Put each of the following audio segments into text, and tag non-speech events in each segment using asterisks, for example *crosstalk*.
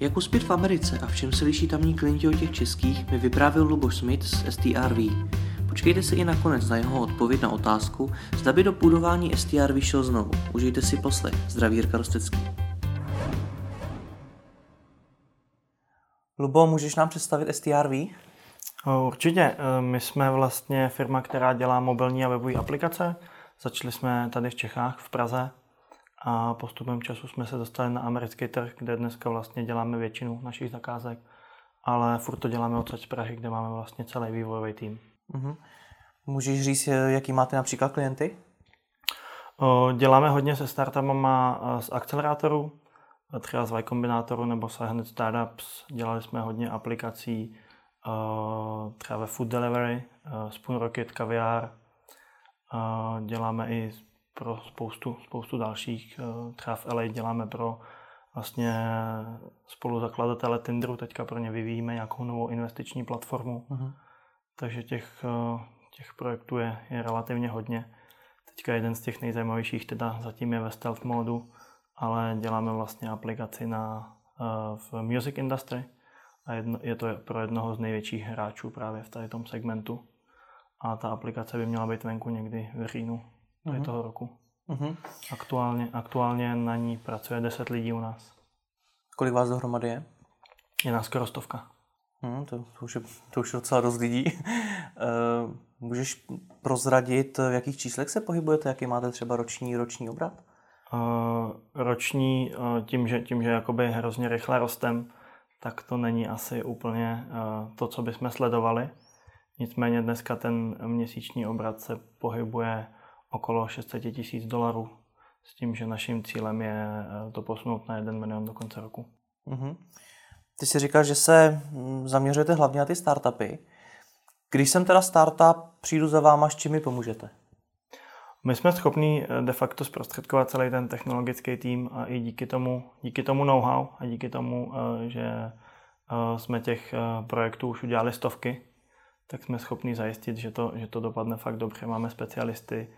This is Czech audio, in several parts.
Jak uspět v Americe a v čem se liší tamní klienti od těch českých, mi vyprávěl Luboš Smith z STRV. Počkejte si i nakonec na jeho odpověď na otázku, zda by do budování STRV šel znovu. Užijte si poslech. Zdraví Jirka Rostecký. Lubo, můžeš nám představit STRV? Určitě. My jsme vlastně firma, která dělá mobilní a webové aplikace. Začali jsme tady v Čechách, v Praze a postupem času jsme se dostali na americký trh, kde dneska vlastně děláme většinu našich zakázek, ale furt to děláme od z Prahy, kde máme vlastně celý vývojový tým. Uh-huh. Můžeš říct, jaký máte například klienty? Děláme hodně se startupama z akcelerátorů, třeba z Y Combinatoru nebo z Startups. Dělali jsme hodně aplikací třeba ve food delivery, Spoon Rocket, Caviar. Děláme i pro spoustu, spoustu dalších. Třeba v LA děláme pro vlastně spoluzakladatele Tinderu, teďka pro ně vyvíjíme nějakou novou investiční platformu. Uh-huh. Takže těch, těch projektů je, je relativně hodně. Teďka jeden z těch nejzajímavějších teda zatím je ve stealth modu, ale děláme vlastně aplikaci na, v music industry a jedno, je to pro jednoho z největších hráčů právě v tady tom segmentu. A ta aplikace by měla být venku někdy v říjnu uh-huh. toho roku. Uh-huh. Aktuálně, aktuálně na ní pracuje 10 lidí u nás. Kolik vás dohromady je? Je nás skoro stovka. Hmm, to, to, už je, to už je docela dost lidí. uh, *laughs* můžeš prozradit, v jakých číslech se pohybujete, jaký máte třeba roční, roční obrat? Uh, roční, uh, tím, že, tím, že jakoby hrozně rychle rostem, tak to není asi úplně uh, to, co bychom sledovali. Nicméně dneska ten měsíční obrat se pohybuje okolo 600 tisíc dolarů s tím, že naším cílem je to posunout na 1 milion do konce roku. Uh-huh. Ty si říkal, že se hm, zaměřujete hlavně na ty startupy. Když jsem teda startup, přijdu za váma, s čím mi pomůžete? My jsme schopni eh, de facto zprostředkovat celý ten technologický tým a i díky tomu, díky tomu know-how a díky tomu, eh, že eh, jsme těch projektů už udělali stovky, tak jsme schopni zajistit, že to, že to dopadne fakt dobře. Máme specialisty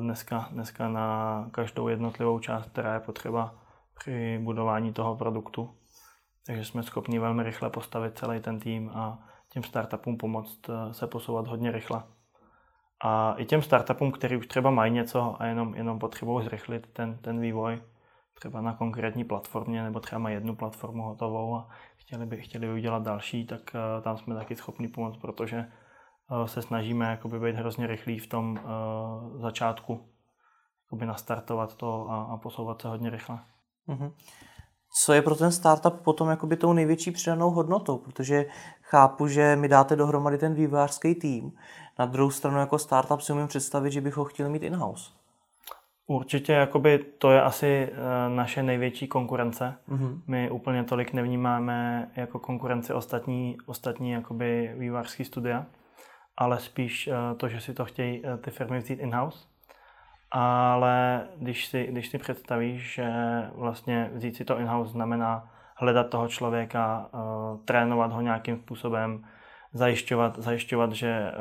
dneska, dneska na každou jednotlivou část, která je potřeba při budování toho produktu. Takže jsme schopni velmi rychle postavit celý ten tým a těm startupům pomoct se posouvat hodně rychle. A i těm startupům, který už třeba mají něco a jenom, jenom potřebují zrychlit ten, ten vývoj, třeba na konkrétní platformě, nebo třeba mají jednu platformu hotovou a chtěli by, chtěli by udělat další, tak uh, tam jsme taky schopni pomoct, protože se snažíme jakoby být hrozně rychlí v tom uh, začátku, jakoby nastartovat to a, a posouvat se hodně rychle. Mm-hmm co je pro ten startup potom jakoby tou největší přidanou hodnotou, protože chápu, že mi dáte dohromady ten vývojářský tým. Na druhou stranu jako startup si umím představit, že bych ho chtěl mít in-house. Určitě jakoby to je asi eh, naše největší konkurence. Mm-hmm. My úplně tolik nevnímáme jako konkurenci ostatní, ostatní jakoby vývojářský studia, ale spíš eh, to, že si to chtějí eh, ty firmy vzít in-house. Ale když si, když si představíš, že vlastně vzít si to in-house znamená hledat toho člověka, uh, trénovat ho nějakým způsobem, zajišťovat, zajišťovat že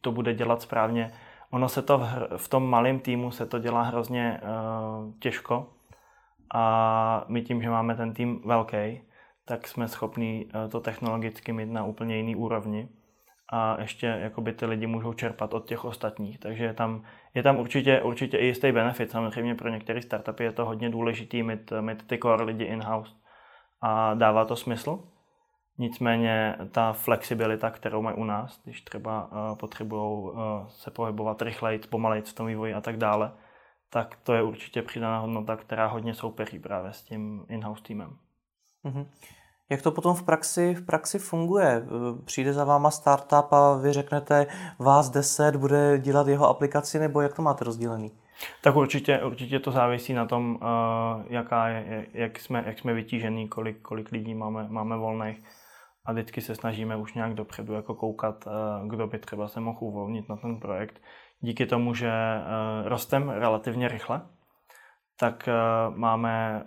to bude dělat správně. Ono se to v, v tom malém týmu se to dělá hrozně těžko. A my tím, že máme ten tým velký, tak jsme schopni to technologicky mít na úplně jiný úrovni a ještě jakoby ty lidi můžou čerpat od těch ostatních. Takže je tam, je tam určitě, určitě i jistý benefit. Samozřejmě pro některé startupy je to hodně důležitý mít, mít ty core lidi in-house a dává to smysl. Nicméně ta flexibilita, kterou mají u nás, když třeba uh, potřebují uh, se pohybovat rychleji, pomaleji v tom vývoji a tak dále, tak to je určitě přidaná hodnota, která hodně soupeří právě s tím in-house týmem. Mm-hmm. Jak to potom v praxi, v praxi funguje? Přijde za váma startup a vy řeknete, vás 10 bude dělat jeho aplikaci, nebo jak to máte rozdělený? Tak určitě, určitě to závisí na tom, uh, jaká je, jak, jsme, jak jsme vytížený, kolik, kolik lidí máme, máme volných. A vždycky se snažíme už nějak dopředu jako koukat, uh, kdo by třeba se mohl uvolnit na ten projekt. Díky tomu, že rostem relativně rychle, tak máme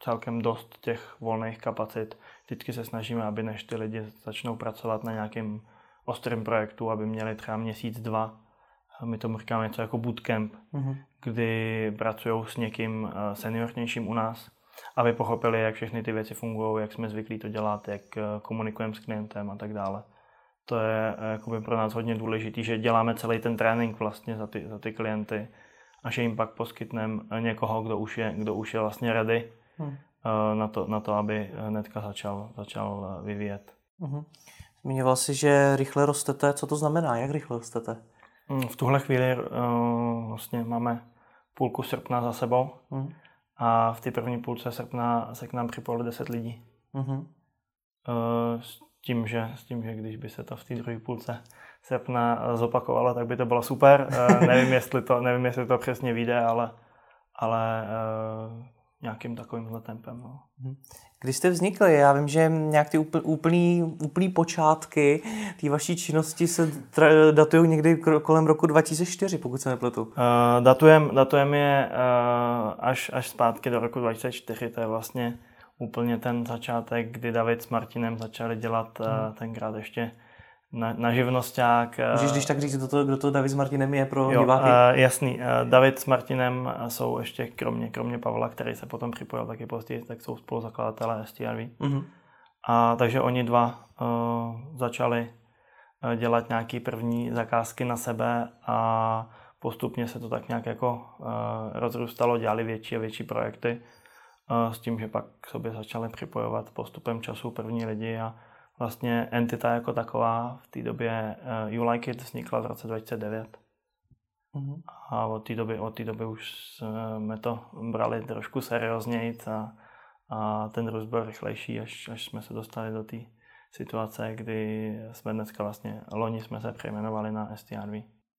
celkem dost těch volných kapacit. Vždycky se snažíme, aby než ty lidi začnou pracovat na nějakém ostrém projektu, aby měli třeba měsíc, dva. My tomu říkáme něco jako bootcamp, mm-hmm. kdy pracují s někým uh, seniornějším u nás aby pochopili, jak všechny ty věci fungují, jak jsme zvyklí to dělat, jak eh, komunikujeme s klientem a tak dále. To je eh, jakoby pro nás hodně důležité, že děláme celý ten trénink vlastně za ty, za ty klienty a že jim pak poskytneme někoho, kdo už je, kdo už je vlastně ready hmm. na, to, na to, aby hnedka začal, začal vyvíjet. Hmm. Zmiňoval jsi, že rychle rostete. Co to znamená? Jak rychle rostete? Hmm, v tuhle chvíli vlastně máme půlku srpna za sebou hmm. a v té první půlce srpna se k nám připojilo 10 lidí. Hmm. S, tím, že, s tím, že když by se to v té druhé půlce srpna zopakovalo, tak by to bylo super. *laughs* Nevím, jestli to, nevím, jestli to přesně vyjde, ale, ale nějakým takovým tempem. No. Mhm. Když jste vznikli, já vím, že nějak ty úplný, úplný počátky té vaší činnosti se datují někdy kolem roku 2004, pokud se nepletu. Uh, datujem, datujem je uh, až, až zpátky do roku 2004, to je vlastně úplně ten začátek, kdy David s Martinem začali dělat uh, tenkrát ještě na, na živnosták. Můžeš když tak říct, kdo to, kdo to David s Martinem je pro jo, diváky? Uh, jasný. Uh, David s Martinem jsou ještě, kromě, kromě Pavla, který se potom připojil taky později, tak jsou spoluzakladatelé STRV. Uh-huh. A, takže oni dva uh, začali uh, dělat nějaké první zakázky na sebe a postupně se to tak nějak jako uh, rozrůstalo, dělali větší a větší projekty uh, s tím, že pak k sobě začali připojovat postupem času první lidi a vlastně entita jako taková v té době uh, You Like It vznikla v roce 2009. Mm-hmm. A od té doby, od té doby už jsme to brali trošku seriózněji a, a ten růst byl rychlejší, až, až jsme se dostali do té situace, kdy jsme dneska vlastně, loni jsme se přejmenovali na STRV.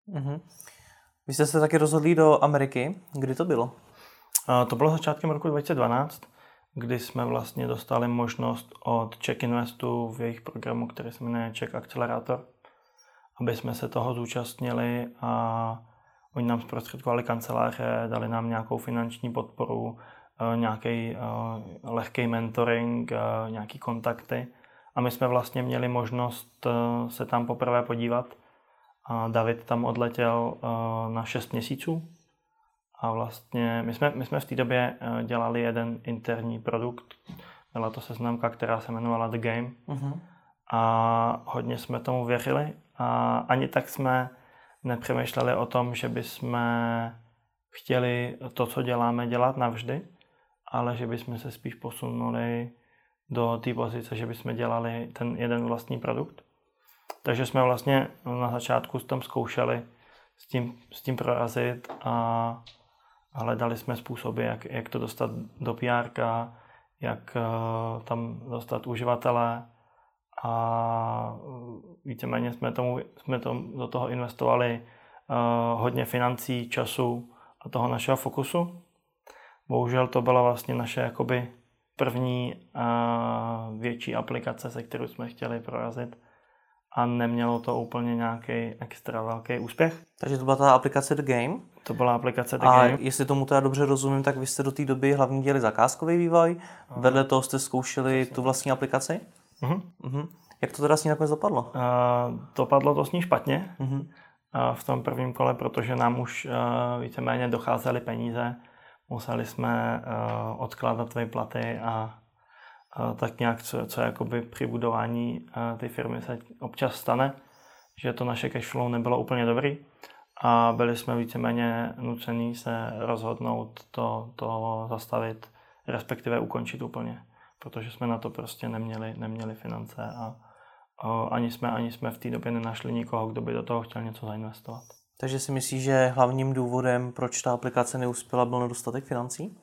Mm-hmm. Vy jste se taky rozhodli do Ameriky. Kdy to bylo? A to bylo začátkem roku 2012 kdy jsme vlastně dostali možnost od Czech Investu v jejich programu, který se jmenuje Czech Accelerator, aby jsme se toho zúčastnili a oni nám zprostředkovali kanceláře, dali nám nějakou finanční podporu, eh, nějaký eh, lehký mentoring, eh, nějaký kontakty. A my jsme vlastně měli možnost se tam poprvé podívat. David tam odletěl na 6 měsíců a vlastně my jsme, my jsme v té době eh, dělali jeden interní produkt. Byla to seznamka, která se jmenovala The Game. Uh-huh. A hodně jsme tomu věřili. A ani tak jsme nepřemýšleli o tom, že bychom chtěli to, co děláme, dělat navždy, ale že bychom se spíš posunuli do té pozice, že bychom dělali ten jeden vlastní produkt. Takže jsme vlastně na začátku tam zkoušeli s tím, s tím prorazit a hledali jsme způsoby, jak, jak to dostat do PR, jak uh, tam dostat uživatele a víceméně jsme, tomu, jsme tomu, do toho investovali uh, hodně financí, času a toho našeho fokusu. Bohužel to byla vlastně naše jakoby první uh, větší aplikace, se kterou jsme chtěli prorazit a nemělo to úplně nějaký extra velký úspěch. Takže to byla ta aplikace The Game? To byla aplikace The a Game. jestli tomu teda dobře rozumím, tak vy jste do té doby hlavně dělali zakázkový vývoj, Aha. vedle toho jste zkoušeli tu vlastní aplikaci? Uh-huh. Uh-huh. Jak to teda s ní nakonec dopadlo? Uh, dopadlo to s ní špatně uh-huh. uh, v tom prvním kole, protože nám už uh, víceméně docházely peníze, museli jsme uh, odkládat výplaty a tak nějak, co, co jakoby při budování té firmy se občas stane, že to naše cashflow nebylo úplně dobrý a byli jsme víceméně nucení se rozhodnout to, to zastavit, respektive ukončit úplně, protože jsme na to prostě neměli, neměli finance a, a ani, jsme, ani jsme v té době nenašli nikoho, kdo by do toho chtěl něco zainvestovat. Takže si myslíš, že hlavním důvodem, proč ta aplikace neuspěla, byl nedostatek financí?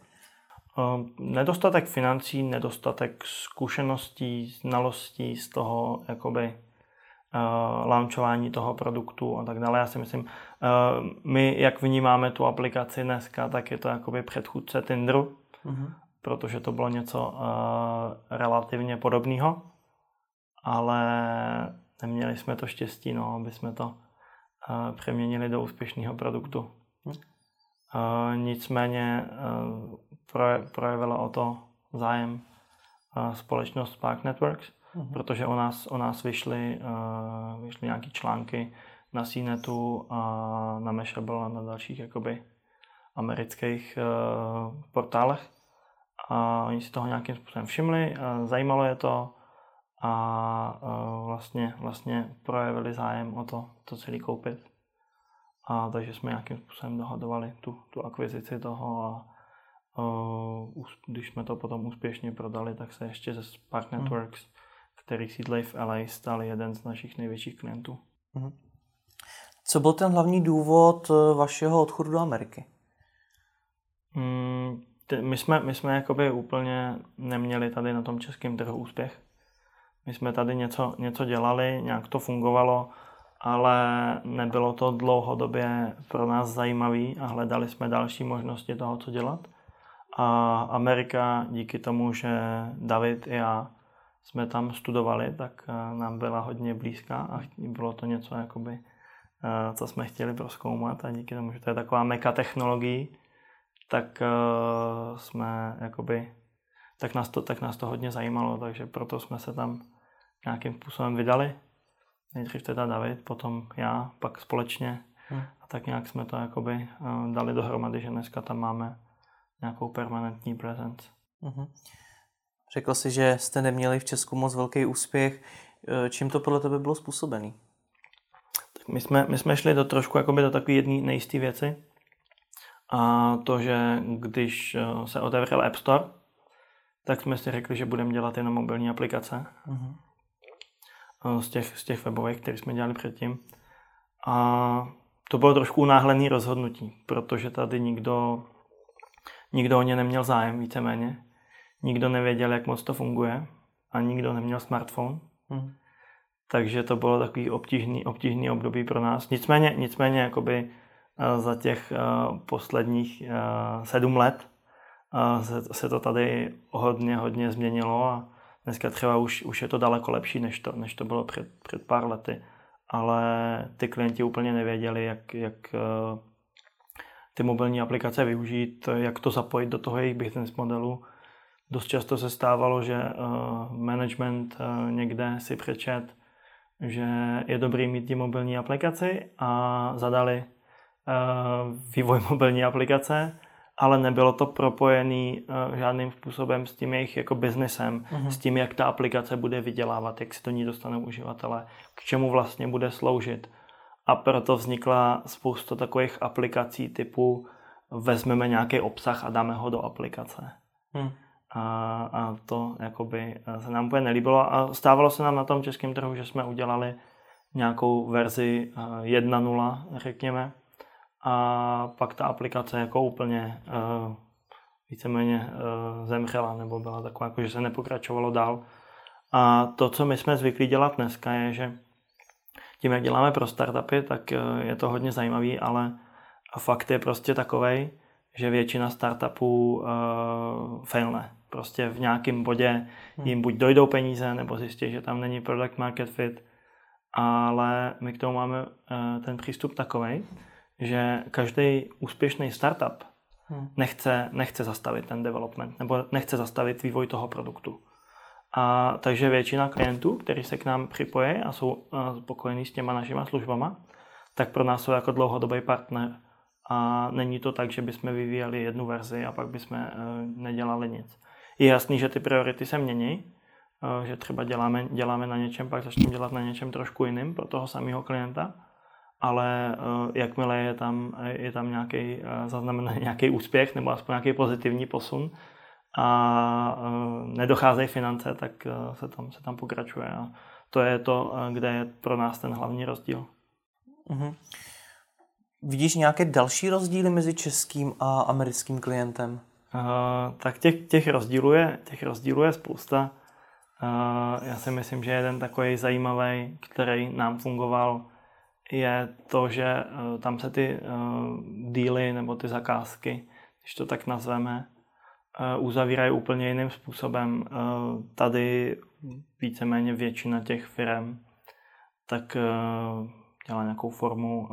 Ehm, nedostatek financí, nedostatek zkušeností, znalostí z toho jakoby uh, launchování toho produktu a tak dále. Já si myslím, uh, my jak vnímáme tu aplikaci dneska, tak je to jakoby předchůdce Tinderu, uh-huh. protože to bylo něco uh, relativně podobného, ale neměli jsme to štěstí, no, aby jsme to uh, přeměnili do úspěšného produktu. Uh, nicméně uh, projevila o to zájem společnost Spark Networks, uh-huh. protože o nás, o nás vyšly, uh, vyšly nějaké články na CNETu a na Mashable a na dalších jakoby amerických uh, portálech a oni si toho nějakým způsobem všimli, zajímalo je to a vlastně, vlastně projevili zájem o to, to celý koupit. A takže jsme nějakým způsobem dohadovali tu, tu akvizici toho a uh, když jsme to potom úspěšně prodali, tak se ještě ze Spark mhm. Networks, který sídlí v LA, stal jeden z našich největších klientů. Mm. Co byl ten hlavní důvod eh, vašeho odchodu do Ameriky? Mm, ty, my jsme, my jsme jakoby úplně neměli tady na tom českém trhu úspěch. My jsme tady něco, něco dělali, nějak to fungovalo, ale nebylo to dlouhodobě pro nás zajímavé a hledali jsme další možnosti toho, co dělat. A Amerika díky tomu, že David i já jsme tam studovali, tak eh, nám byla hodně blízká a bylo to něco, jakoby, eh, co jsme chtěli proskoumat a díky tomu, že to je taková meka technologií, tak uh, jsme jakoby, tak nás, to, tak nás to hodně zajímalo, takže proto jsme se tam nějakým způsobem vydali. Nejdřív teda David, potom já, pak společně. Hmm. A tak nějak jsme to jakoby dali dohromady, že dneska tam máme nějakou permanentní prezenci. Hmm. Řekl jsi, že jste neměli v Česku moc velký úspěch. Eh, čím to podle tebe bylo způsobený? Tak my jsme, my jsme šli do trošku jakoby do takové jedné nejisté věci, a to, že když eh, se otevřel App Store, tak jsme si řekli, že budeme dělat jenom mobilní aplikace uh-huh. z, těch, z těch webových, které jsme dělali předtím. A to bylo trošku unáhlený rozhodnutí, protože tady nikdo, nikdo o ně neměl zájem víceméně. Nikdo nevěděl, jak moc to funguje a nikdo neměl smartphone. Uh-huh. Takže to bylo takový obtížný, obtížný období pro nás. Nicméně, nicméně jakoby za těch posledních sedm let se to tady hodně, hodně změnilo a dneska třeba už, už je to daleko lepší, než to, než to bylo před, před pár lety. Ale ty klienti úplně nevěděli, jak, jak ty mobilní aplikace využít, jak to zapojit do toho jejich business modelu. Dost často se stávalo, že management někde si přečet, že je dobrý mít ty mobilní aplikaci a zadali Eh, vývoj *laughs* mobilní aplikace, ale nebylo to propojený žádným způsobem s tím jejich jako biznesem, uh-huh. s tím, jak ta aplikace bude vydělávat, jak si to ní dostanou uživatelé, k čemu vlastně bude sloužit. A proto vznikla spousta takových aplikací typu vezmeme nějaký obsah a dáme ho do aplikace. Uh-huh. A, a to jakoby eh, se nám úplně nelíbilo a stávalo se nám na tom českém trhu, že jsme udělali nějakou verzi 1.0, řekněme, a pak ta aplikace jako úplně uh, víceméně uh, zemřela nebo byla taková, jako, že se nepokračovalo dál. A to, co my jsme zvyklí dělat dneska, je, že tím, jak děláme pro startupy, tak uh, je to hodně zajímavý, ale fakt je prostě takový, že většina startupů uh, failne. Prostě v nějakém bodě hmm. jim buď dojdou peníze, nebo zjistí, že tam není product market fit, ale my k tomu máme uh, ten přístup takový, že každý úspěšný startup hmm. nechce, nechce zastavit ten development nebo nechce zastavit vývoj toho produktu. A takže většina klientů, kteří se k nám připojí a jsou spokojení s těma našima službama, tak pro nás jsou jako dlouhodobý partner. A není to tak, že bychom vyvíjeli jednu verzi a pak bychom e, nedělali nic. Je jasný, že ty priority se mění, e, že třeba děláme, děláme na něčem, pak začneme dělat na něčem trošku jiným pro toho samého klienta ale uh, jakmile je tam, je tam nějaký, zaznamenaný *laughs* nějaký úspěch nebo aspoň nějaký pozitivní posun a nedocházejí finance, tak se, tam, se tam pokračuje. A to je to, kde je pro nás ten hlavní rozdíl. Uh-huh. Vidíš nějaké další rozdíly mezi českým a americkým klientem? Uh, tak těch, těch, rozdílů je, těch rozdílů je spousta. Uh, já si myslím, že jeden takový zajímavý, který nám fungoval, je to, že eh, tam se ty uh, díly nebo ty zakázky, když to tak nazveme, uh, uzavírají úplně jiným způsobem. Uh, tady víceméně většina těch firm tak dělá nějakou formu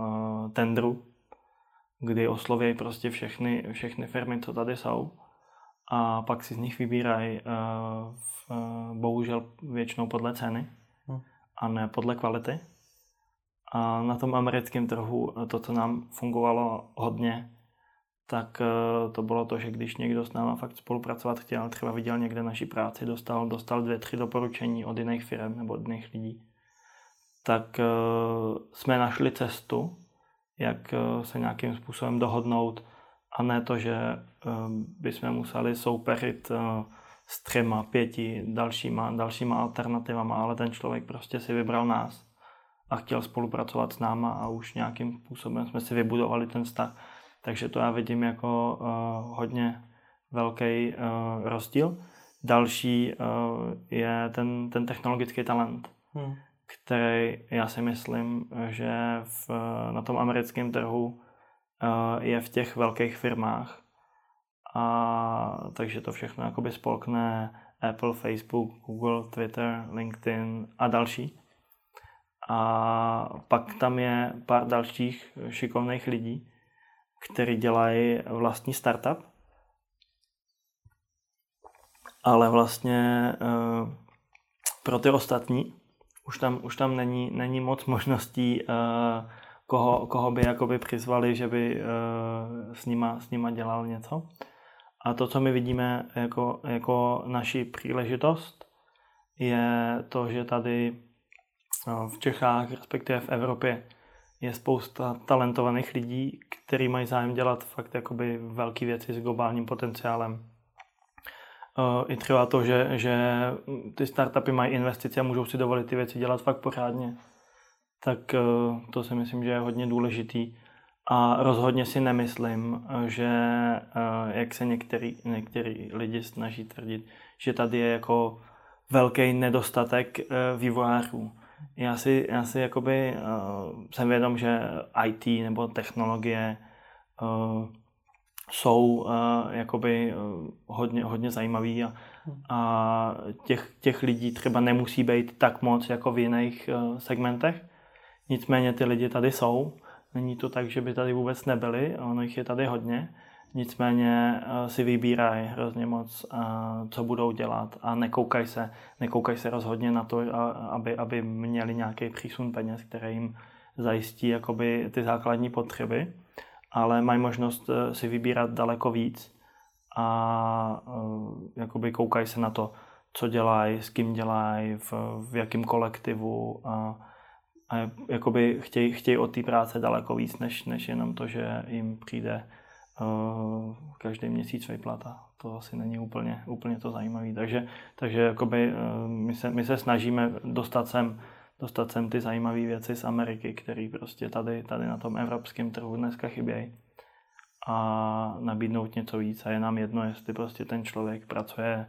tendru, kdy osloví prostě všechny, všechny firmy, co tady jsou a pak si z nich vybírají bohužel většinou podle ceny hm. a ne podle kvality. A na tom americkém trhu to, co nám fungovalo hodně, tak to bylo to, že když někdo s náma fakt spolupracovat chtěl, třeba viděl někde naši práci, dostal, dostal dvě, tři doporučení od jiných firm nebo od jiných lidí, tak jsme našli cestu, jak se nějakým způsobem dohodnout a ne to, že bychom museli soupeřit s třema, pěti dalšíma, dalšíma alternativama, ale ten člověk prostě si vybral nás a chtěl spolupracovat s náma a už nějakým způsobem jsme si vybudovali ten vztah. Takže to já vidím jako hodně velký rozdíl. Další je ten, ten technologický talent, hmm. Který já si myslím, že v, na tom americkém trhu uh, je v těch velkých firmách a takže to všechno jakoby spolkne Apple, Facebook, Google, Twitter, LinkedIn a další. A pak tam je pár dalších šikovných lidí, kteří dělají vlastní startup, ale vlastně uh, pro ty ostatní už tam, už tam není, není moc možností, uh, koho, koho by jakoby přizvali, že by uh, s, nima, s nima dělal něco. A to, co my vidíme jako, jako naši příležitost, je to, že tady no, v Čechách, respektive v Evropě, je spousta talentovaných lidí, kteří mají zájem dělat fakt jakoby velké věci s globálním potenciálem. E, I třeba to, že, že ty startupy mají investice a můžou si dovolit ty věci dělat fakt pořádně. Tak e, to si myslím, že je hodně důležitý. A rozhodně si nemyslím, že eh, jak se některý, některý lidi snaží tvrdit, že tady je jako velký nedostatek eh, vývojářů. Já si, já si jakoby jsem vědom, že IT nebo technologie jsou uh, jakoby uh, hodně, hodně zajímavý a, a těch, těch lidí třeba nemusí být tak moc jako v jiných uh, segmentech. Nicméně ty lidi tady jsou. Není to tak, že by tady vůbec nebyli, ono jich je tady hodně, nicméně eh, si vybírají hrozně moc, eh, co budou dělat a nekoukají se, nekoukají se rozhodně na to, aby, aby měli nějaký přísun peněz, který jim zajistí jakoby ty základní potřeby, ale mají možnost eh, si vybírat daleko víc a jakoby koukají se na to, co dělají, s kým dělají, v, v jakém kolektivu a, a jakoby chtějí, chtějí od té práce daleko víc, než, než jenom to, že jim přijde uh, každý měsíc vyplata. To asi není úplně, úplně to zajímavé. Takže, takže jakoby, uh, my, se, my se snažíme dostat sem, dostat sem ty zajímavé věci z Ameriky, které prostě tady, tady na tom evropském trhu dneska chybějí a nabídnout něco víc a je nám jedno, jestli prostě ten člověk pracuje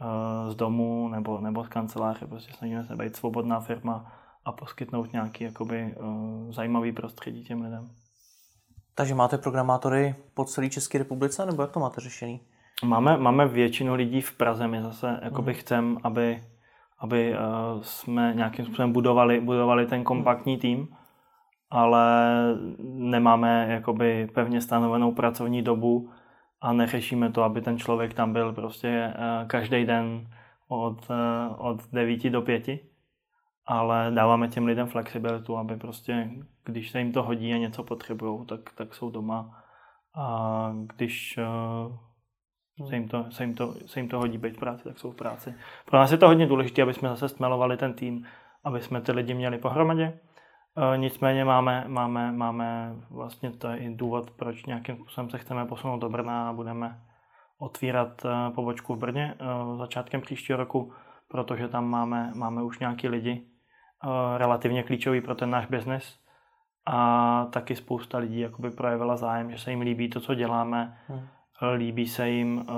uh, z domu nebo, nebo z kanceláře, prostě snažíme se být svobodná firma, a poskytnout nějaký jakoby, uh, zajímavý prostředí těm lidem. Takže máte programátory po celé České republice, nebo jak to máte řešený? Máme, máme většinu lidí v Praze, my zase jakoby mm. chcem, aby, aby uh, jsme nějakým způsobem budovali, budovali ten kompaktní tým, ale nemáme jakoby pevně stanovenou pracovní dobu a neřešíme to, aby ten člověk tam byl prostě uh, každý den od, uh, od 9 do 5 ale dáváme těm lidem flexibilitu, aby prostě, když se jim to hodí a něco potřebují, tak, tak jsou doma. A když se, jim to, se, jim to, se jim to hodí být v práci, tak jsou v práci. Pro nás je to hodně důležité, aby jsme zase stmelovali ten tým, aby jsme ty lidi měli pohromadě. Uh, nicméně máme, máme, máme vlastně to je i důvod, proč nějakým způsobem se chceme posunout do Brna a budeme otvírat uh, pobočku v Brně uh, začátkem příštího roku, protože tam máme, máme už nějaký lidi, Eh, relativně klíčový pro ten náš biznis a taky spousta lidí jakoby projevila zájem, že se jim líbí to, co děláme, hmm. Líbí se jim eh,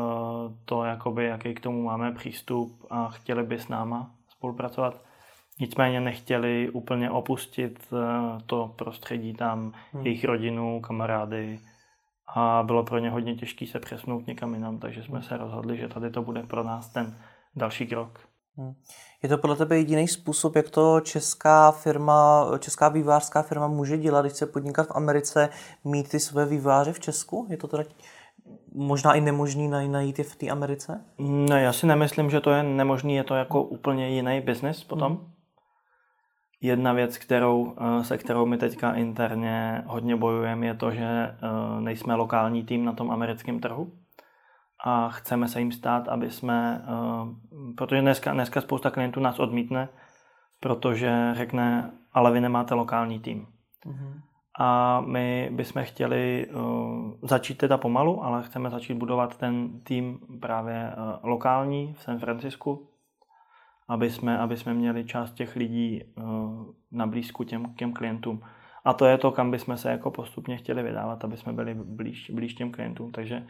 to, jakoby, jaký k tomu máme přístup a chtěli by s náma spolupracovat. Nicméně nechtěli úplně opustit eh, to prostředí tam, hmm. jejich rodinu, kamarády a bylo pro ně hodně těžké se přesnout někam jinam, takže jsme se rozhodli, že tady to bude pro nás ten další krok. Hmm. Je to podle tebe jediný způsob, jak to česká firma, česká vývářská firma může dělat, když chce podnikat v Americe, mít ty své výváře v Česku? Je to teda možná i nemožný najít je v té Americe? No, já si nemyslím, že to je nemožný, je to jako úplně jiný biznis potom. Hmm. Jedna věc, kterou, se kterou my teďka interně hodně bojujeme, je to, že nejsme lokální tým na tom americkém trhu a chceme se jim stát, aby jsme, protože dneska, dneska spousta klientů nás odmítne, protože řekne, ale vy nemáte lokální tým. Mm-hmm. A my bychom chtěli uh, začít teda pomalu, ale chceme začít budovat ten tým právě uh, lokální v San Francisku, aby jsme, aby jsme měli část těch lidí uh, na blízku těm, těm klientům. A to je to, kam bychom se jako postupně chtěli vydávat, aby jsme byli blíž, blíž těm klientům. Takže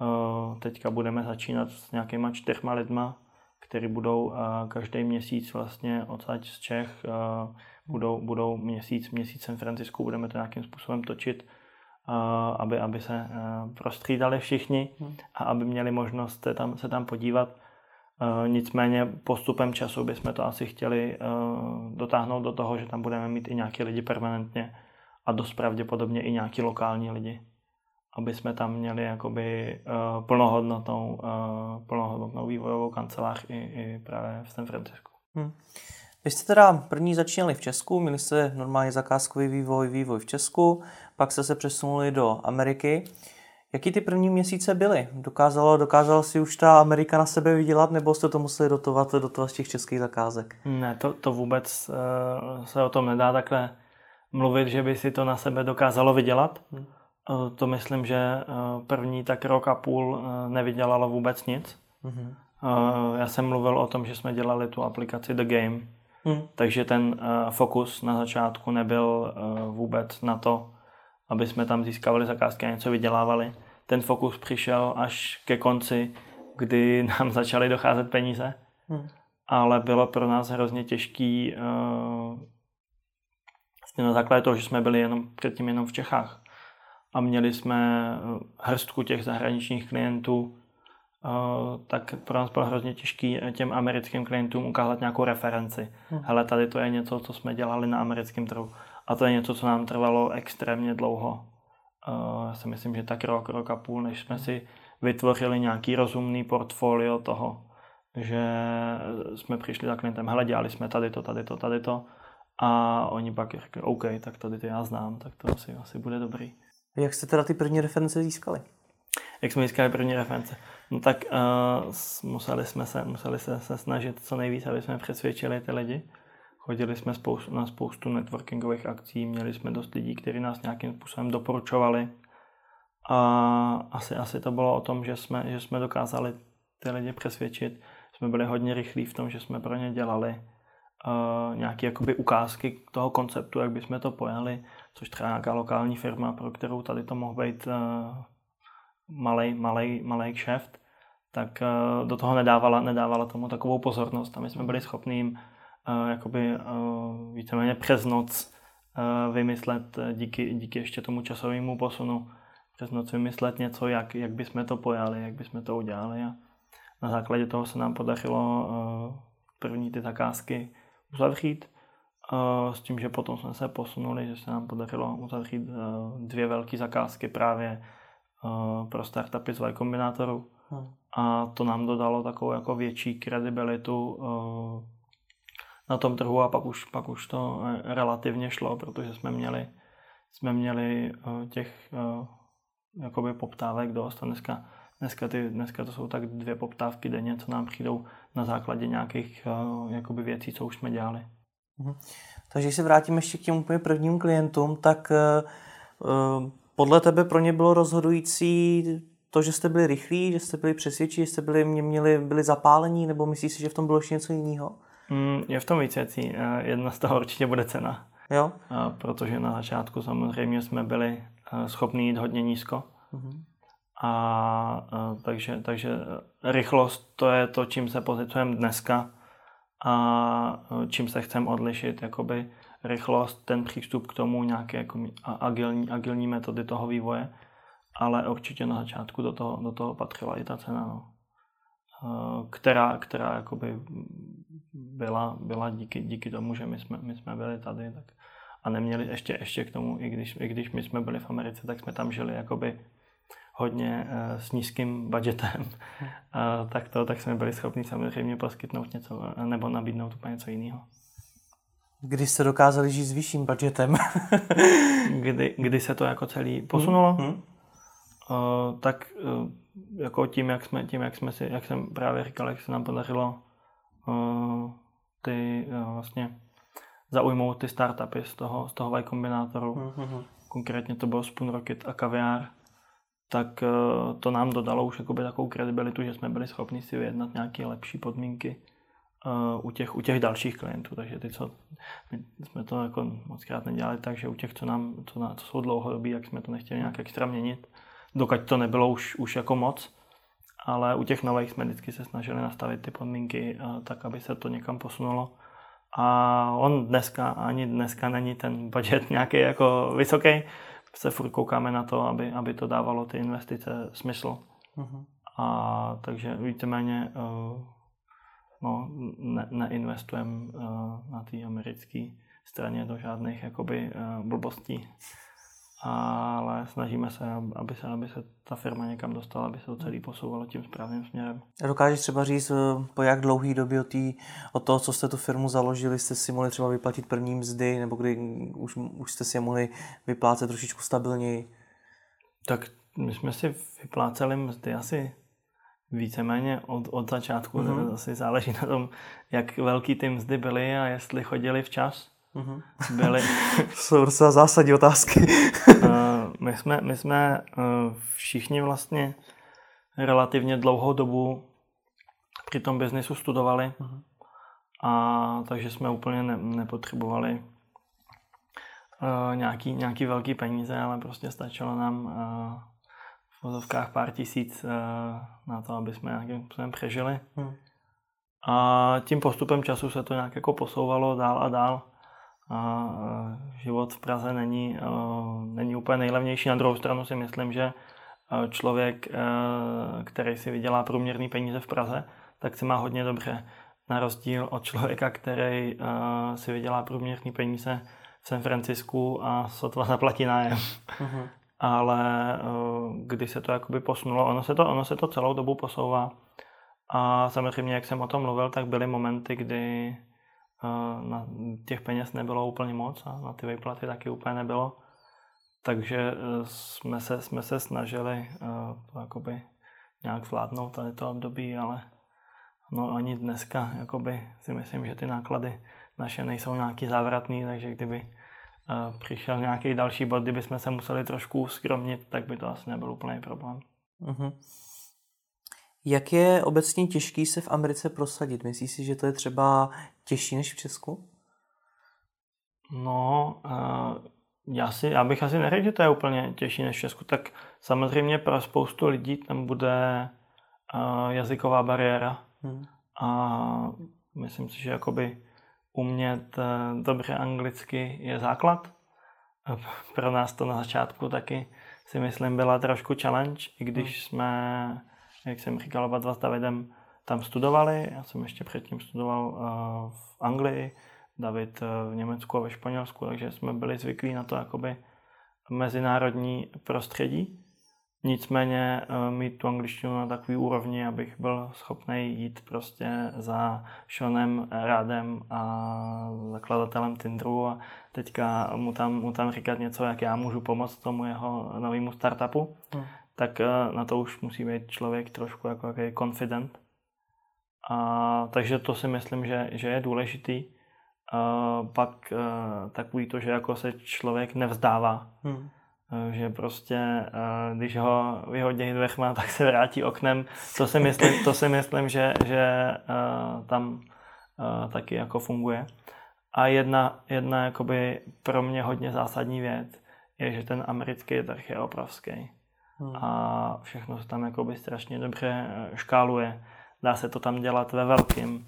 uh, teďka budeme začínat s nějakýma čtyřma lidma, který budou uh, každý měsíc vlastně odsaď z Čech, uh, budou, budou měsíc, měsíc San Francisco, budeme to nějakým způsobem točit, uh, aby, aby se prostřídali všichni hmm. a aby měli možnost se tam, se tam podívat. Uh, nicméně postupem času bychom to asi chtěli dotáhnout do toho, že tam budeme mít i nějaký lidi permanentně a dost pravděpodobně i nějaký lokální lidi aby jsme tam měli jakoby plnohodnotnou, plnohodnotnou vývojovou kancelář i, i právě v San Francisku. Hmm. Vy jste teda první začínali v Česku, měli jste normálně zakázkový vývoj, vývoj v Česku, pak jste se přesunuli do Ameriky. Jaký ty první měsíce byly? Dokázalo, dokázala si už ta Amerika na sebe vydělat, nebo jste to museli dotovat, dotovat z těch českých zakázek? Ne, to, to vůbec uh, se o tom nedá takhle mluvit, že by si to na sebe dokázalo vydělat. Hmm. Uh, to myslím, že uh, první tak rok a půl uh, nevydělalo vůbec nic. Hmm. Já jsem mluvil o tom, že jsme dělali tu aplikaci The Game, Hmm. Takže ten uh, fokus na začátku nebyl uh, vůbec na to, aby jsme tam získávali zakázky a něco vydělávali. Ten fokus přišel až ke konci, kdy *laughs* nám začaly docházet peníze. Hmm. Ale bylo pro nás hrozně těžký uh, na základě toho, že jsme byli jenom předtím jenom v Čechách a měli jsme hrstku těch zahraničních klientů, tak pro nás bylo hrozně těžké těm americkým klientům ukázat nějakou referenci. Hmm. Hele, tady to je něco, co jsme dělali na americkém trhu. A to je něco, co nám trvalo extrémně dlouho. Já si myslím, že tak rok, rok a půl, než jsme si vytvořili nějaký rozumný portfolio toho, že jsme přišli za klientem, hele, dělali jsme tady to, tady to, tady to. A oni pak řekli, OK, tak tady to já znám, tak to asi, asi bude dobrý. Jak jste teda ty první reference získali? Jak jsme získali první reference? No tak uh, museli jsme se, museli se, se snažit co nejvíc, aby jsme přesvědčili ty lidi. Chodili jsme spoustu, na spoustu networkingových akcí, měli jsme dost lidí, kteří nás nějakým způsobem doporučovali. A asi, asi to bylo o tom, že jsme, že jsme dokázali ty lidi přesvědčit. Jsme byli hodně rychlí v tom, že jsme pro ně dělali uh, nějaké jakoby ukázky toho konceptu, jak bychom to pojali, což třeba nějaká lokální firma, pro kterou tady to mohl být uh, malý, malý, malý kšeft, tak uh, do toho nedávala, nedávala tomu takovou pozornost. A my jsme byli schopni jim uh, jakoby uh, víceméně přes noc vymyslet díky, díky ještě tomu časovému posunu přes noc vymyslet něco, jak, jak bychom to pojali, jak bychom to udělali. A na základě toho se nám podařilo první ty zakázky uzavřít s tím, že potom jsme se posunuli, že se nám podařilo uzavřít dvě velké zakázky právě pro startupy z Y Kombinatoru. Hmm. A to nám dodalo takovou jako větší kredibilitu uh, na tom trhu a pak už, pak už to relativně šlo, protože jsme měli, jsme měli těch jakoby poptávek dost a dneska, dneska, ty, dneska to jsou tak dvě poptávky denně, co nám přijdou na základě nějakých jakoby věcí, co už jsme dělali. Hmm. Takže když se vrátíme ještě k těm úplně prvním klientům, tak uh, podle tebe pro ně bylo rozhodující to, že jste byli rychlí, že jste byli přesvědčí, že jste byli, mě měli, byli zapálení, nebo myslíš si, že v tom bylo ještě něco jiného? Mm, je v tom víc věcí. Eh, jedna z toho určitě bude cena. Jo? A protože na začátku samozřejmě jsme byli eh, schopni jít hodně nízko. Mm-hmm. A, a eh, takže, takže rychlost to je to, čím se pozicujeme dneska a čím se chceme odlišit. Jakoby rychlost, ten přístup k tomu, nějaké jako agilní, agilní metody toho vývoje, ale určitě na začátku do toho, do toho patřila i ta cena, no. Eh, která, která jakoby byla, byla díky, díky tomu, že my jsme, my jsme byli tady tak a neměli ještě, ještě k tomu, i když, i když my jsme byli v Americe, tak jsme tam žili jakoby hodně uh, s nízkým budgetem, uh, *laughs* tak to, tak jsme byli schopni samozřejmě poskytnout něco nebo nabídnout úplně něco jiného. Kdy jste dokázali žít s vyšším budgetem? *laughs* kdy, kdy se to jako celý posunulo? Hmm. Hmm. Uh, tak uh, jako tím, jak jsme, tím, jak jsme si, jak jsem právě říkal, jak se nám podařilo uh, ty uh, vlastně zaujmout ty startupy z toho, z toho Y kombinátoru. Mm-hmm. Konkrétně to bylo Spoon Rocket a Kaviár. Tak uh, to nám dodalo už jakoby takovou kredibilitu, že jsme byli schopni si vyjednat nějaké lepší podmínky u, těch, u těch dalších klientů. Takže ty, co my jsme to jako moc krát nedělali tak, že u těch, co nám, co, na, co jsou dlouhodobí, jak jsme to nechtěli nějak extra měnit, dokud to nebylo už, už jako moc. Ale u těch nových jsme vždycky se snažili nastavit ty podmínky uh, tak, aby se to někam posunulo. A on dneska, ani dneska není ten budget *laughs* nějaký jako vysoký. Se furt koukáme na to, aby, aby to dávalo ty investice smysl. Uh-huh. A takže víceméně uh, no, ne, neinvestujeme uh, na té americké straně do žádných jakoby, uh, blbostí ale snažíme se, aby se, aby se ta firma někam dostala, aby se to celý posouvalo tím správným směrem. Dokážeš třeba říct, eh, po jak dlouhý době od, tý, od toho, co jste tu firmu založili, jste si mohli třeba vyplatit první mzdy, nebo kdy už, už jste si je mohli vyplácet trošičku stabilněji? Tak my jsme si vypláceli mzdy asi víceméně od, od začátku. Mm-hmm. Asi záleží na tom, jak velký ty mzdy byly a jestli chodili včas. Mm-hmm. Byly. *laughs* jsou docela zásadní otázky. uh, *laughs* my jsme, my jsme uh, všichni vlastně relativně dlouhou dobu při tom biznesu studovali. Mm-hmm. A takže jsme úplně ne, nepotřebovali uh, nějaký, nějaký velký peníze, ale prostě stačilo nám uh, v vozovkách pár tisíc uh, na to, aby jsme nějakým způsobem přežili. Mm. A tím postupem času se to nějak jako posouvalo dál a dál a život v Praze není, není úplně nejlevnější. Na druhou stranu si myslím, že člověk, který si vydělá průměrný peníze v Praze, tak si má hodně dobře. Na rozdíl od člověka, který si vydělá průměrný peníze v San Francisku a sotva zaplatí nájem. Uh-huh. Ale když se to jakoby posunulo, ono se to, ono se to celou dobu posouvá. A samozřejmě, jak jsem o tom mluvil, tak byly momenty, kdy na těch peněz nebylo úplně moc a na ty výplaty taky úplně nebylo. Takže e, jsme se, jsme se snažili to jakoby nějak zvládnout tady to období, ale no ani dneska jakoby si myslím, že ty náklady naše nejsou nějaký závratný, takže kdyby přišel nějaký další bod, kdyby jsme se museli trošku skromnit, tak by to asi nebyl úplný problém. Uh-huh. Jak je obecně těžký se v Americe prosadit? Myslíš si, že to je třeba těžší než v Česku? No, uh, já, si, já bych asi neřekl, že to je úplně těžší než v Česku. Tak samozřejmě pro spoustu lidí tam bude uh, jazyková bariéra. Hmm. A myslím si, že jakoby umět uh, dobře anglicky je základ. Pro nás to na začátku taky si myslím byla trošku challenge, i když hmm. jsme jak jsem říkal, oba dva s Davidem tam studovali. Já jsem ještě předtím studoval uh, v Anglii, David uh, v Německu a ve Španělsku, takže jsme byli zvyklí na to jakoby mezinárodní prostředí. Nicméně uh, mít tu angličtinu na takový úrovni, abych byl schopný jít prostě za Seanem Rádem a zakladatelem Tinderu a teďka mu tam, mu tam říkat něco, jak já můžu pomoct tomu jeho novému startupu. Hmm tak eh, na to už musí být člověk trošku jako jaký confident. A, takže to si myslím, že, že je důležitý. A pak a, eh, takový to, že jako se člověk nevzdává. Hmm. Že prostě, a, když ho vyhodí dveřma, tak se vrátí oknem. To si myslím, to si myslím že, že a, tam a, taky jako funguje. A jedna, jedna jakoby pro mě hodně zásadní věc je, že ten americký trh je obrovský hmm. a všechno se tam jakoby strašně dobře eh, škáluje. Dá se to tam dělat ve velkým.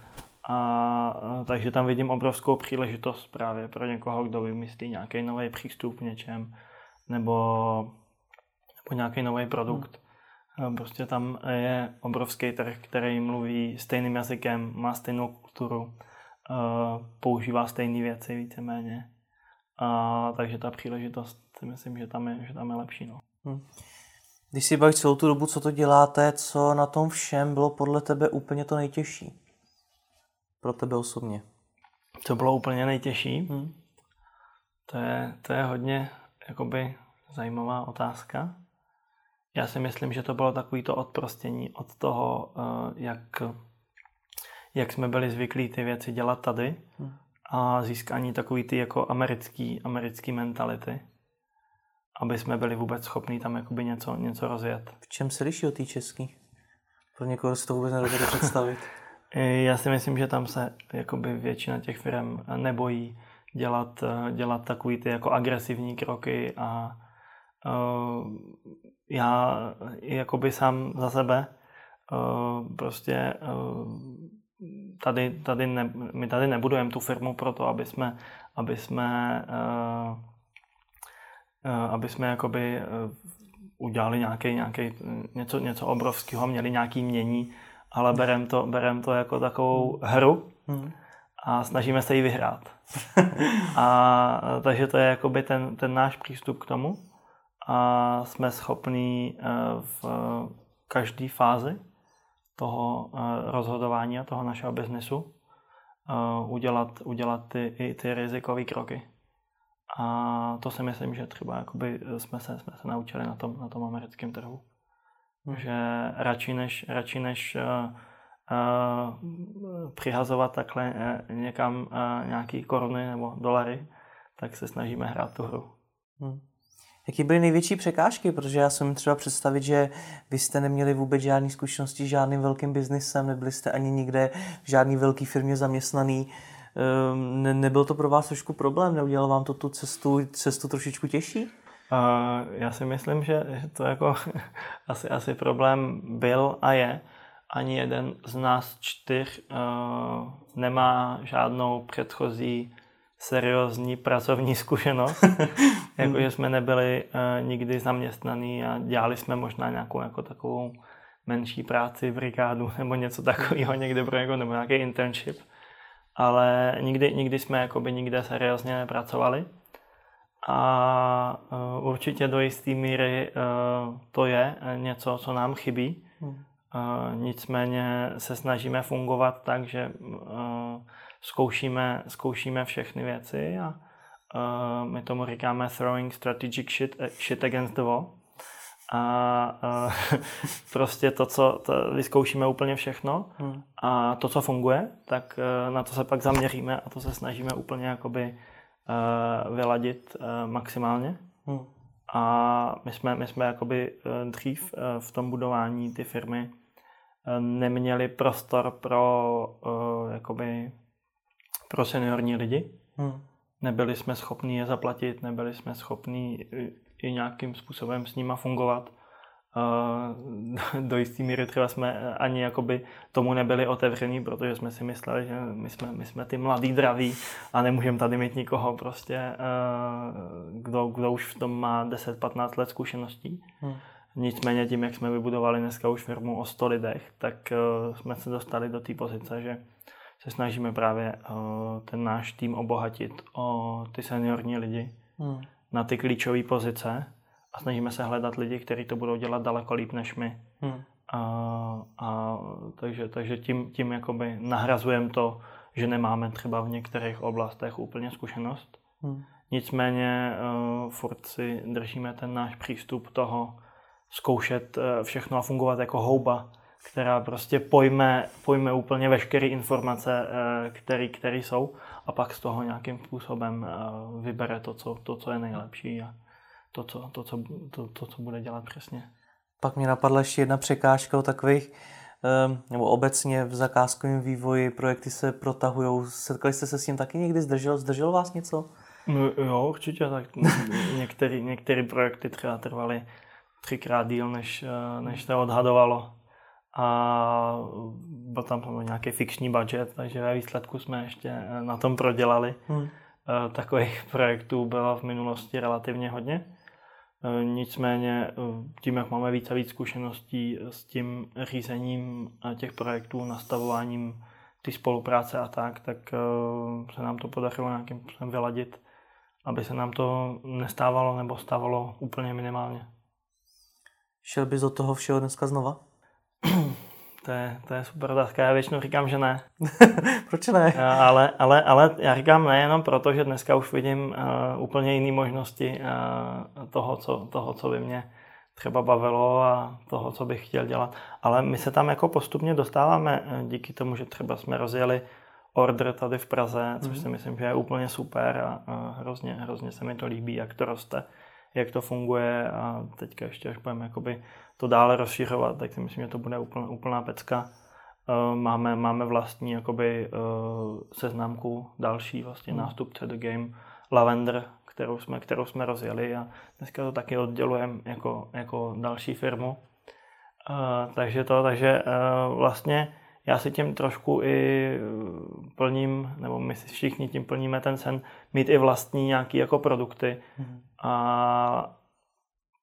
A, eh, takže tam vidím obrovskou příležitost právě pro někoho, kdo vymyslí nějaký nový přístup v něčem, nebo, nebo nějaký nový produkt. Hmm. Prostě tam je obrovský trh, který mluví stejným jazykem, má stejnou kulturu, používá stejné věci víceméně. A, takže ta příležitost si myslím, že tam je, že tam je lepší. No. Hmm. Když si bavíš celou tu dobu, co to děláte, co na tom všem bylo podle tebe úplně to nejtěžší? Pro tebe osobně. Co bylo úplně nejtěžší? Hmm. To, je, to je hodně jakoby zajímavá otázka. Já si myslím, že to bylo takový to odprostění od toho, eh, jak, jak jsme byli zvyklí ty věci dělat tady hmm. a získání takový ty jako americký, americký mentality, aby jsme byli vůbec schopní tam jakoby něco, něco rozjet. V čem se liší od té český? Pro někoho si to vůbec nedokáže *laughs* představit. Já si myslím, že tam se jakoby většina těch firm nebojí dělat, dělat takový ty jako agresivní kroky a uh, já jakoby sám za sebe uh, prostě uh, tady, tady ne, my tady nebudujeme tu firmu proto, aby jsme, aby jsme, uh, uh, aby jsme jakoby uh, udělali nějaký, nějaký, něco, něco obrovského, měli nějaký mění, ale berem to, berem to jako takovou hru a snažíme se ji vyhrát. *laughs* a takže to je jakoby ten, ten náš přístup k tomu a jsme schopní eh, v každé fázi toho eh, rozhodování a toho našeho biznesu eh, udělat, udělat ty, i ty rizikové kroky. A to si myslím, že třeba jakoby jsme, se, jsme se naučili na tom, na tom americkém trhu. Hmm. Že radši než, radši než uh, přihazovat takhle uh, někam uh, nějaký koruny nebo dolary, tak se snažíme hrát tu hru. Hmm. Jaký byly největší překážky? Protože já jsem třeba představit, že vy jste neměli vůbec žádné zkušenosti s žádným velkým biznisem, nebyli jste ani nikde v žádný velký firmě zaměstnaný. Ehm, ne, nebyl to pro vás trošku problém? Neudělal vám to tu cestu, cestu trošičku těžší? Uh, já si myslím, že to jako *laughs* asi, asi problém byl a je. Ani jeden z nás čtyř uh, nemá žádnou předchozí seriózní pracovní zkušenost. *laughs* jako, že jsme nebyli uh, nikdy zaměstnaný a dělali jsme možná nějakou jako takovou menší práci v brigádu *laughs* nebo něco takového někde pro jako, nebo nějaký internship ale nikdy, nikdy jsme jakoby nikde seriózně nepracovali. A uh, určitě do jisté míry uh, to je něco, co nám chybí. Hmm. Nicméně se snažíme fungovat tak, že uh, zkoušíme, zkoušíme všechny věci a uh, my tomu říkáme throwing strategic shit, shit against the wall a uh, *laughs* prostě to, co to, vyzkoušíme úplně všechno hmm. a to, co funguje, tak na to se pak zaměříme a to se snažíme úplně jakoby vyladit maximálně. Hmm. A my jsme, my jsme jakoby dřív v tom budování ty firmy neměli prostor pro uh, jakoby pro seniorní lidi. Hmm. Nebyli jsme schopni je zaplatit, nebyli jsme schopni i nějakým způsobem s nima fungovat. *laughs* Do jisté míry třeba jsme ani jakoby tomu nebyli otevření, protože jsme si mysleli, že my jsme, my jsme ty mladí draví a nemůžeme tady mít nikoho prostě, kdo, kdo už v tom má 10-15 let zkušeností. Hmm. Nicméně tím, jak jsme vybudovali dneska už firmu o 100 lidech, tak jsme se dostali do té pozice, že se snažíme právě ten náš tým obohatit o ty seniorní lidi. Hmm na ty klíčové pozice a snažíme se hledat lidi, kteří to budou dělat daleko líp než my. Hmm. A, a, takže, takže tím, tím jakoby nahrazujeme to, že nemáme třeba v některých oblastech úplně zkušenost. Hmm. Nicméně uh, furt si držíme ten náš přístup toho zkoušet uh, všechno a fungovat jako houba, která prostě pojme, pojme úplně veškeré informace, uh, které, které jsou a pak z toho nějakým způsobem uh, vybere to co, to, co je nejlepší a to, co, to, co, to, to, co bude dělat přesně. Pak mě napadla ještě jedna překážka o takových, nebo obecně v zakázkovém vývoji projekty se protahují. Setkali jste se s tím taky někdy? Zdržel, zdržel vás něco? No, jo, určitě. Tak *laughs* některé projekty třeba trvaly třikrát díl, než, eh, než se odhadovalo a byl tam nějaký fikční budget, takže ve výsledku jsme ještě eh, na tom prodělali. Hmm. Eh, takových projektů bylo v minulosti relativně hodně. Nicméně tím, jak máme více a víc zkušeností s tím řízením těch projektů, nastavováním ty spolupráce a tak, tak se nám to podařilo nějakým způsobem vyladit, aby se nám to nestávalo nebo stávalo úplně minimálně. Šel bys do toho všeho dneska znova? To je, to je super otázka. Já většinou říkám, že ne. *laughs* Proč ne? Ale, ale, ale já říkám nejenom proto, že dneska už vidím uh, úplně jiné možnosti uh, toho, co, toho, co by mě třeba bavilo a toho, co bych chtěl dělat. Ale my se tam jako postupně dostáváme díky tomu, že třeba jsme rozjeli order tady v Praze, což mm-hmm. si myslím, že je úplně super a, a hrozně, hrozně se mi to líbí, jak to roste, jak to funguje a teďka ještě, až budeme jakoby to dále rozšiřovat, tak si myslím, že to bude úplná, úplná pecka. Uh, máme, máme vlastní jakoby, uh, seznamku další, vlastně mm. nástupce The Game, Lavender, kterou jsme, kterou jsme rozjeli a dneska to taky oddělujeme jako, jako další firmu. Uh, takže to, takže uh, vlastně já si tím trošku i eh, plním, nebo my si všichni tím plníme ten sen, mít i vlastní nějaký jako produkty. Mm. A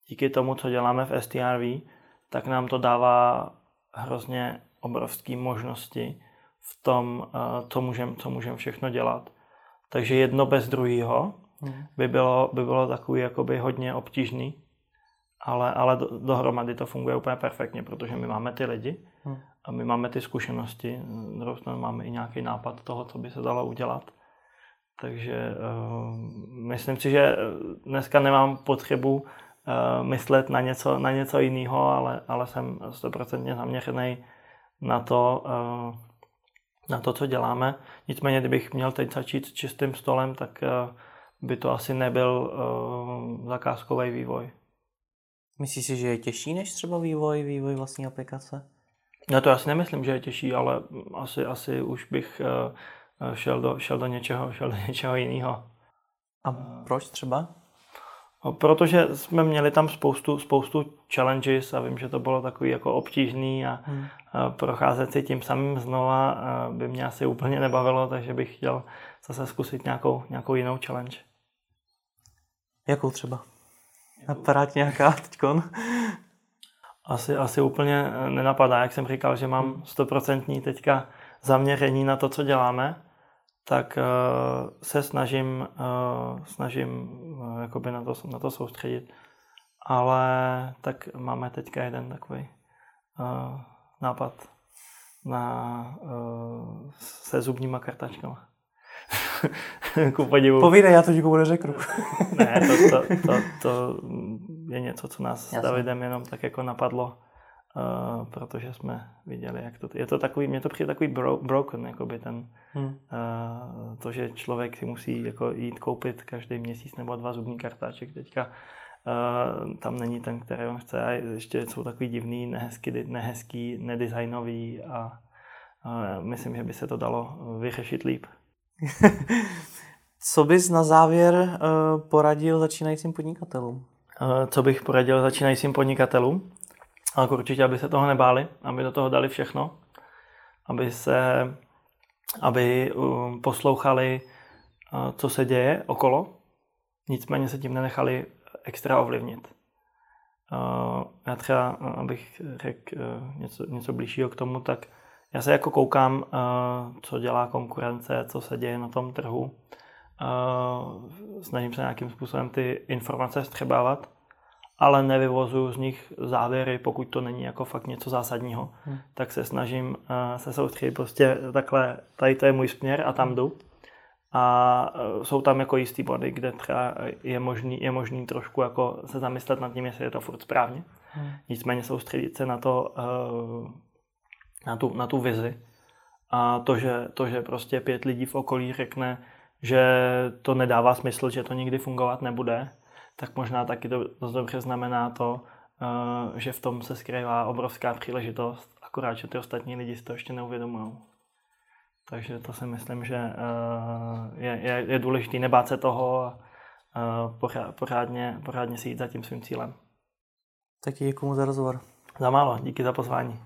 díky tomu, co děláme v STRV, tak nám to dává hrozně obrovské možnosti v tom, eh, co můžeme co můžem všechno dělat. Takže jedno bez druhého mm. by, bylo, by bylo takový jakoby hodně obtížný, ale, ale dohromady to funguje úplně perfektně, protože my máme ty lidi, mm a my máme ty zkušenosti, na máme i nějaký nápad toho, co by se dalo udělat. Takže uh, myslím si, že dneska nemám potřebu uh, myslet na něco, na něco jiného, ale, ale jsem stoprocentně zaměřený na to, uh, na to, co děláme. Nicméně, kdybych měl teď začít s čistým stolem, tak uh, by to asi nebyl uh, zakázkový vývoj. Myslíš si, že je těžší než třeba vývoj, vývoj vlastní aplikace? No to já si nemyslím, že je těžší, ale asi, asi už bych uh, šel, do, šel do něčeho, *laughs* šel do něčeho jiného. A proč třeba? No, protože jsme měli tam spoustu, spoustu challenges a vím, že to bylo takový jako obtížný a, hmm. a procházet si tím samým znova by mě asi úplně nebavilo, takže bych chtěl zase zkusit nějakou, nějakou jinou challenge. Jakou třeba? Napadá nějaká teďkon? Asi, asi úplně eh, nenapadá. Jak jsem říkal, že mám hmm. stoprocentní teďka zaměření na to, co děláme, tak uh, se snažím, uh, snažím uh, jakoby na, to, na to soustředit. Ale tak máme teďka jeden takový uh, nápad na, uh, se zubníma kartačkama. *laughs* Ku podivu. Povídej, já to nikomu neřeknu. ne, to, to, to, to je něco, co nás Jasně. s Davidem jenom tak jako napadlo, uh, protože jsme viděli, jak to je to takový, mě to přijde takový bro, broken, jakoby ten, hmm. uh, to, že člověk si musí jako jít koupit každý měsíc nebo dva zubní kartáček teďka, uh, tam není ten, který on chce a ještě jsou takový divný, nehezký, nehezký nedesignový a uh, myslím, že by se to dalo vyřešit líp. *laughs* Co bys na závěr uh, poradil začínajícím podnikatelům? Uh, co bych poradil začínajícím podnikatelům? Ale určitě, aby se toho nebáli, aby do toho dali všechno, aby se, aby poslouchali, uh, co se děje okolo, nicméně se tím nenechali extra ovlivnit. Uh, já třeba, abych řekl něco, něco blížšího k tomu, tak já se jako koukám, co dělá konkurence, co se děje na tom trhu. Snažím se nějakým způsobem ty informace střebávat, ale nevyvozuju z nich závěry, pokud to není jako fakt něco zásadního. Hmm. Tak se snažím uh, se soustředit prostě takhle, tady to je můj směr a tam jdu. A uh, jsou tam jako jistý body, kde třeba je možný, je možný trošku jako se zamyslet nad tím, jestli je to furt správně. Hmm. Nicméně soustředit se na to, uh, na tu, na tu vizi. A to že, to, že prostě pět lidí v okolí řekne, že to nedává smysl, že to nikdy fungovat nebude, tak možná taky to dost dobře znamená to, uh, že v tom se skrývá obrovská příležitost, akorát, že ty ostatní lidi si to ještě neuvědomují. Takže to si myslím, že uh, je, je, je důležité nebát se toho a uh, pořádně, pořádně si jít za tím svým cílem. Tak děkuji za rozhovor. Za málo, díky za pozvání.